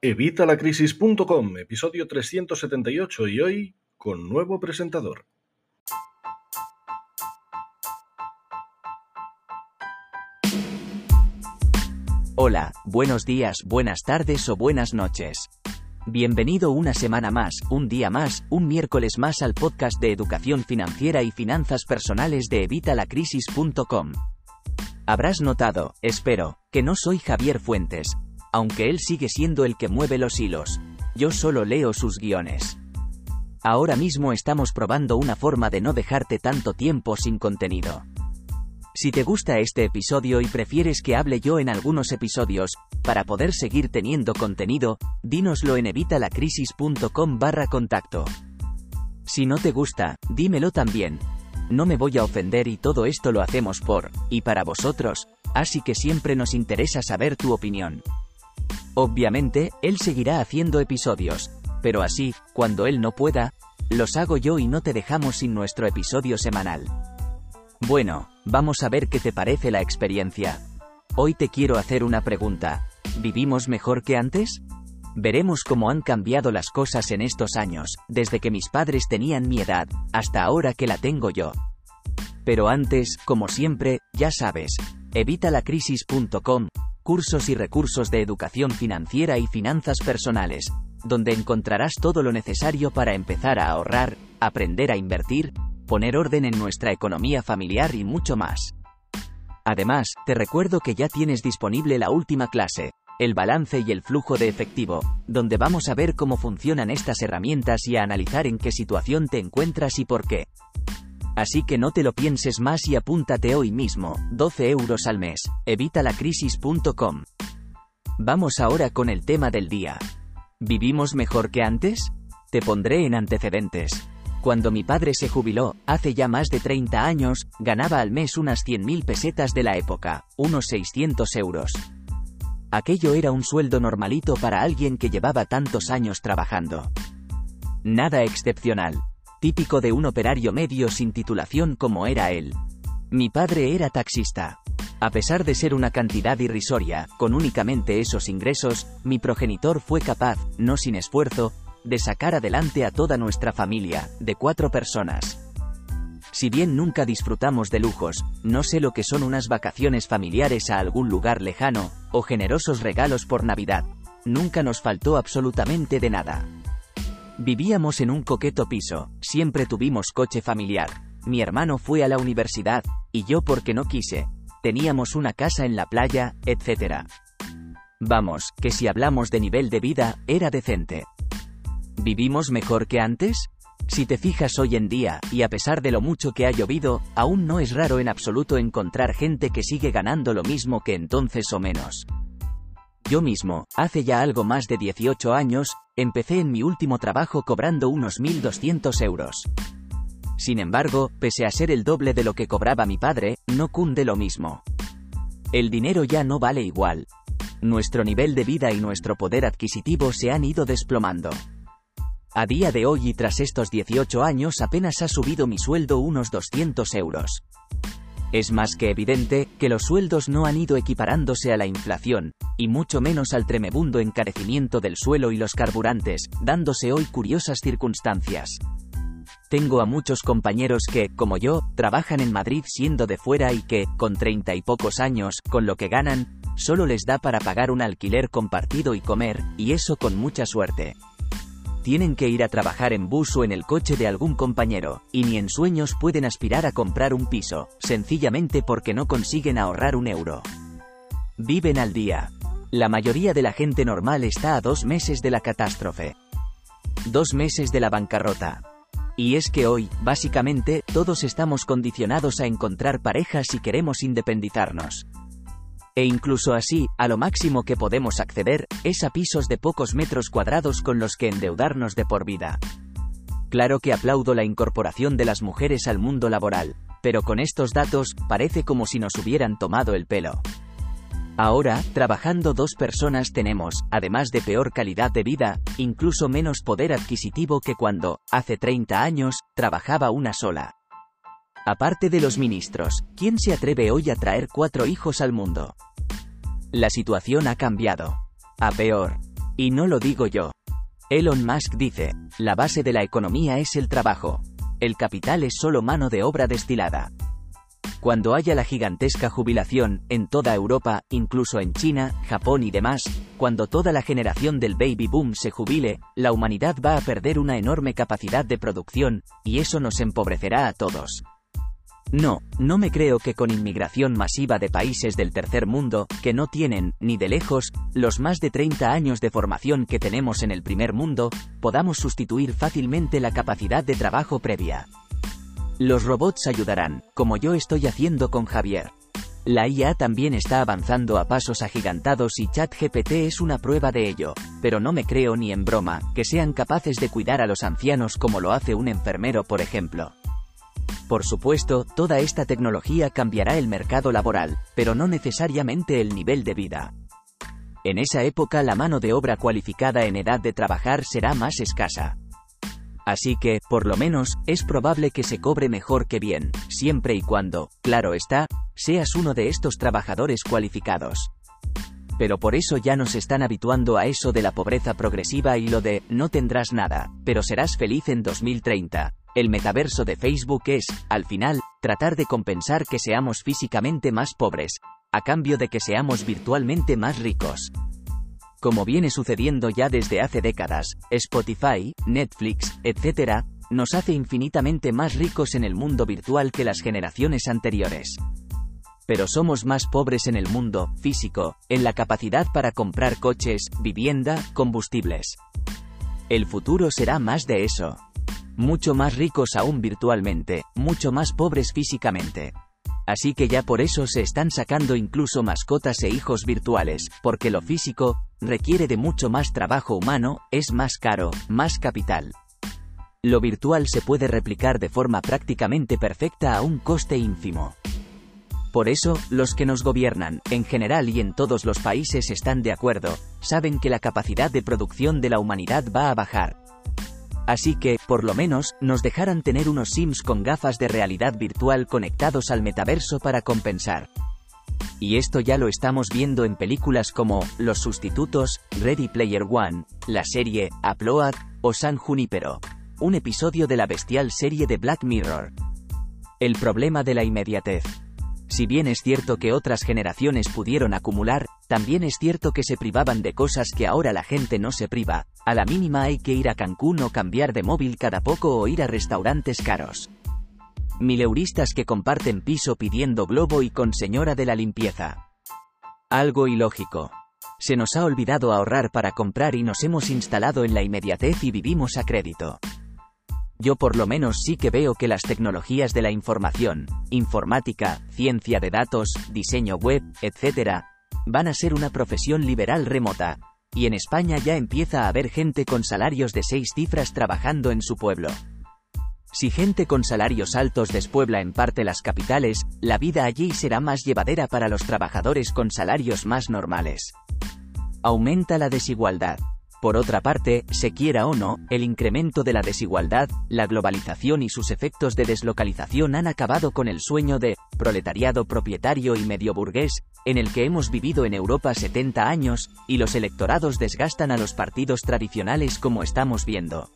Evitalacrisis.com, episodio 378 y hoy con nuevo presentador. Hola, buenos días, buenas tardes o buenas noches. Bienvenido una semana más, un día más, un miércoles más al podcast de educación financiera y finanzas personales de evitalacrisis.com. Habrás notado, espero, que no soy Javier Fuentes, aunque él sigue siendo el que mueve los hilos. Yo solo leo sus guiones. Ahora mismo estamos probando una forma de no dejarte tanto tiempo sin contenido. Si te gusta este episodio y prefieres que hable yo en algunos episodios, para poder seguir teniendo contenido, dínoslo en evitalacrisis.com barra contacto. Si no te gusta, dímelo también. No me voy a ofender y todo esto lo hacemos por, y para vosotros, así que siempre nos interesa saber tu opinión. Obviamente, él seguirá haciendo episodios, pero así, cuando él no pueda, los hago yo y no te dejamos sin nuestro episodio semanal. Bueno, vamos a ver qué te parece la experiencia. Hoy te quiero hacer una pregunta. ¿Vivimos mejor que antes? Veremos cómo han cambiado las cosas en estos años, desde que mis padres tenían mi edad, hasta ahora que la tengo yo. Pero antes, como siempre, ya sabes, evitalacrisis.com, cursos y recursos de educación financiera y finanzas personales, donde encontrarás todo lo necesario para empezar a ahorrar, aprender a invertir, poner orden en nuestra economía familiar y mucho más. Además, te recuerdo que ya tienes disponible la última clase, el balance y el flujo de efectivo, donde vamos a ver cómo funcionan estas herramientas y a analizar en qué situación te encuentras y por qué. Así que no te lo pienses más y apúntate hoy mismo, 12 euros al mes, evitalacrisis.com. Vamos ahora con el tema del día. ¿Vivimos mejor que antes? Te pondré en antecedentes. Cuando mi padre se jubiló, hace ya más de 30 años, ganaba al mes unas 100.000 pesetas de la época, unos 600 euros. Aquello era un sueldo normalito para alguien que llevaba tantos años trabajando. Nada excepcional típico de un operario medio sin titulación como era él. Mi padre era taxista. A pesar de ser una cantidad irrisoria, con únicamente esos ingresos, mi progenitor fue capaz, no sin esfuerzo, de sacar adelante a toda nuestra familia, de cuatro personas. Si bien nunca disfrutamos de lujos, no sé lo que son unas vacaciones familiares a algún lugar lejano, o generosos regalos por Navidad. Nunca nos faltó absolutamente de nada. Vivíamos en un coqueto piso, siempre tuvimos coche familiar. Mi hermano fue a la universidad, y yo porque no quise. Teníamos una casa en la playa, etc. Vamos, que si hablamos de nivel de vida, era decente. ¿Vivimos mejor que antes? Si te fijas hoy en día, y a pesar de lo mucho que ha llovido, aún no es raro en absoluto encontrar gente que sigue ganando lo mismo que entonces o menos. Yo mismo, hace ya algo más de 18 años, empecé en mi último trabajo cobrando unos 1.200 euros. Sin embargo, pese a ser el doble de lo que cobraba mi padre, no cunde lo mismo. El dinero ya no vale igual. Nuestro nivel de vida y nuestro poder adquisitivo se han ido desplomando. A día de hoy y tras estos 18 años apenas ha subido mi sueldo unos 200 euros. Es más que evidente que los sueldos no han ido equiparándose a la inflación, y mucho menos al tremebundo encarecimiento del suelo y los carburantes, dándose hoy curiosas circunstancias. Tengo a muchos compañeros que, como yo, trabajan en Madrid siendo de fuera y que, con treinta y pocos años, con lo que ganan, solo les da para pagar un alquiler compartido y comer, y eso con mucha suerte tienen que ir a trabajar en bus o en el coche de algún compañero, y ni en sueños pueden aspirar a comprar un piso, sencillamente porque no consiguen ahorrar un euro. Viven al día. La mayoría de la gente normal está a dos meses de la catástrofe. Dos meses de la bancarrota. Y es que hoy, básicamente, todos estamos condicionados a encontrar parejas si queremos independizarnos. E incluso así, a lo máximo que podemos acceder, es a pisos de pocos metros cuadrados con los que endeudarnos de por vida. Claro que aplaudo la incorporación de las mujeres al mundo laboral, pero con estos datos, parece como si nos hubieran tomado el pelo. Ahora, trabajando dos personas tenemos, además de peor calidad de vida, incluso menos poder adquisitivo que cuando, hace 30 años, trabajaba una sola. Aparte de los ministros, ¿quién se atreve hoy a traer cuatro hijos al mundo? La situación ha cambiado. A peor. Y no lo digo yo. Elon Musk dice, la base de la economía es el trabajo. El capital es solo mano de obra destilada. Cuando haya la gigantesca jubilación, en toda Europa, incluso en China, Japón y demás, cuando toda la generación del baby boom se jubile, la humanidad va a perder una enorme capacidad de producción, y eso nos empobrecerá a todos. No, no me creo que con inmigración masiva de países del tercer mundo, que no tienen, ni de lejos, los más de 30 años de formación que tenemos en el primer mundo, podamos sustituir fácilmente la capacidad de trabajo previa. Los robots ayudarán, como yo estoy haciendo con Javier. La IA también está avanzando a pasos agigantados y ChatGPT es una prueba de ello, pero no me creo ni en broma que sean capaces de cuidar a los ancianos como lo hace un enfermero, por ejemplo. Por supuesto, toda esta tecnología cambiará el mercado laboral, pero no necesariamente el nivel de vida. En esa época la mano de obra cualificada en edad de trabajar será más escasa. Así que, por lo menos, es probable que se cobre mejor que bien, siempre y cuando, claro está, seas uno de estos trabajadores cualificados. Pero por eso ya nos están habituando a eso de la pobreza progresiva y lo de, no tendrás nada, pero serás feliz en 2030. El metaverso de Facebook es, al final, tratar de compensar que seamos físicamente más pobres, a cambio de que seamos virtualmente más ricos. Como viene sucediendo ya desde hace décadas, Spotify, Netflix, etc., nos hace infinitamente más ricos en el mundo virtual que las generaciones anteriores. Pero somos más pobres en el mundo físico, en la capacidad para comprar coches, vivienda, combustibles. El futuro será más de eso. Mucho más ricos aún virtualmente, mucho más pobres físicamente. Así que ya por eso se están sacando incluso mascotas e hijos virtuales, porque lo físico, requiere de mucho más trabajo humano, es más caro, más capital. Lo virtual se puede replicar de forma prácticamente perfecta a un coste ínfimo. Por eso, los que nos gobiernan, en general y en todos los países están de acuerdo, saben que la capacidad de producción de la humanidad va a bajar, Así que, por lo menos, nos dejarán tener unos Sims con gafas de realidad virtual conectados al metaverso para compensar. Y esto ya lo estamos viendo en películas como Los Sustitutos, Ready Player One, la serie Upload o San Junipero, un episodio de la bestial serie de Black Mirror. El problema de la inmediatez. Si bien es cierto que otras generaciones pudieron acumular, también es cierto que se privaban de cosas que ahora la gente no se priva, a la mínima hay que ir a Cancún o cambiar de móvil cada poco o ir a restaurantes caros. Mileuristas que comparten piso pidiendo globo y con señora de la limpieza. Algo ilógico. Se nos ha olvidado ahorrar para comprar y nos hemos instalado en la inmediatez y vivimos a crédito. Yo por lo menos sí que veo que las tecnologías de la información, informática, ciencia de datos, diseño web, etc., van a ser una profesión liberal remota. Y en España ya empieza a haber gente con salarios de seis cifras trabajando en su pueblo. Si gente con salarios altos despuebla en parte las capitales, la vida allí será más llevadera para los trabajadores con salarios más normales. Aumenta la desigualdad. Por otra parte, se quiera o no, el incremento de la desigualdad, la globalización y sus efectos de deslocalización han acabado con el sueño de proletariado propietario y medio burgués, en el que hemos vivido en Europa 70 años, y los electorados desgastan a los partidos tradicionales como estamos viendo.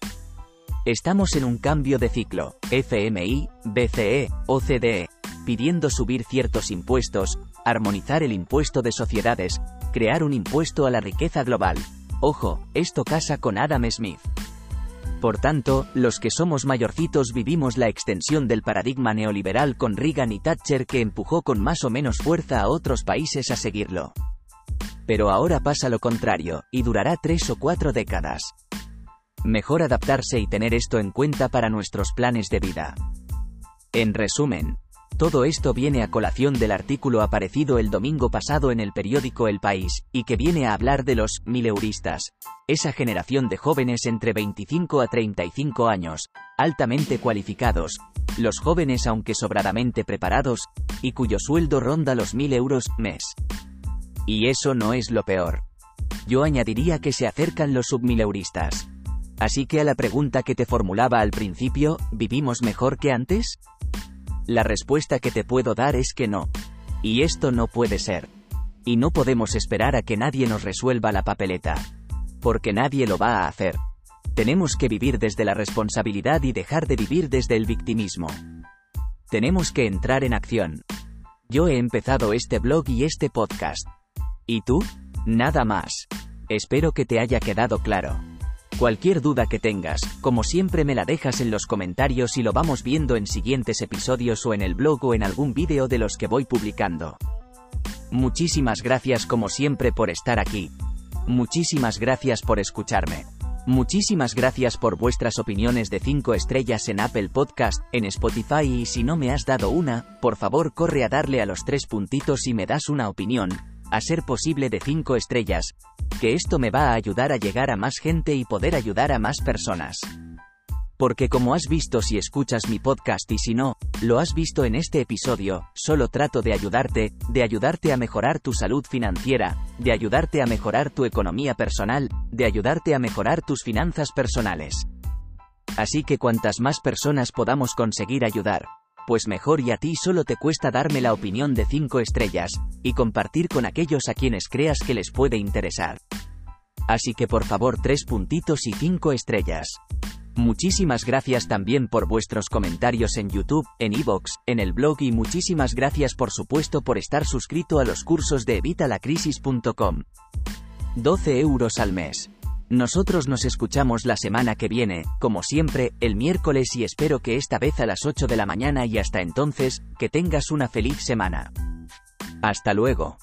Estamos en un cambio de ciclo, FMI, BCE, OCDE, pidiendo subir ciertos impuestos, armonizar el impuesto de sociedades, crear un impuesto a la riqueza global, Ojo, esto casa con Adam Smith. Por tanto, los que somos mayorcitos vivimos la extensión del paradigma neoliberal con Reagan y Thatcher que empujó con más o menos fuerza a otros países a seguirlo. Pero ahora pasa lo contrario, y durará tres o cuatro décadas. Mejor adaptarse y tener esto en cuenta para nuestros planes de vida. En resumen, todo esto viene a colación del artículo aparecido el domingo pasado en el periódico El País, y que viene a hablar de los mileuristas, esa generación de jóvenes entre 25 a 35 años, altamente cualificados, los jóvenes aunque sobradamente preparados, y cuyo sueldo ronda los mil euros mes. Y eso no es lo peor. Yo añadiría que se acercan los submileuristas. Así que a la pregunta que te formulaba al principio, ¿vivimos mejor que antes? La respuesta que te puedo dar es que no. Y esto no puede ser. Y no podemos esperar a que nadie nos resuelva la papeleta. porque nadie lo va a hacer. Tenemos que vivir desde la responsabilidad y dejar de vivir desde el victimismo. Tenemos que entrar en acción. Yo he empezado este blog y este podcast. ¿Y tú? Nada más. Espero que te haya quedado claro. Cualquier duda que tengas, como siempre me la dejas en los comentarios y lo vamos viendo en siguientes episodios o en el blog o en algún vídeo de los que voy publicando. Muchísimas gracias como siempre por estar aquí. Muchísimas gracias por escucharme. Muchísimas gracias por vuestras opiniones de 5 estrellas en Apple Podcast, en Spotify y si no me has dado una, por favor corre a darle a los tres puntitos y me das una opinión, a ser posible de 5 estrellas, que esto me va a ayudar a llegar a más gente y poder ayudar a más personas. Porque como has visto si escuchas mi podcast y si no, lo has visto en este episodio, solo trato de ayudarte, de ayudarte a mejorar tu salud financiera, de ayudarte a mejorar tu economía personal, de ayudarte a mejorar tus finanzas personales. Así que cuantas más personas podamos conseguir ayudar, pues mejor y a ti solo te cuesta darme la opinión de 5 estrellas, y compartir con aquellos a quienes creas que les puede interesar. Así que por favor 3 puntitos y 5 estrellas. Muchísimas gracias también por vuestros comentarios en YouTube, en iVoox, en el blog y muchísimas gracias por supuesto por estar suscrito a los cursos de evitalacrisis.com. 12 euros al mes. Nosotros nos escuchamos la semana que viene, como siempre, el miércoles y espero que esta vez a las 8 de la mañana y hasta entonces, que tengas una feliz semana. Hasta luego.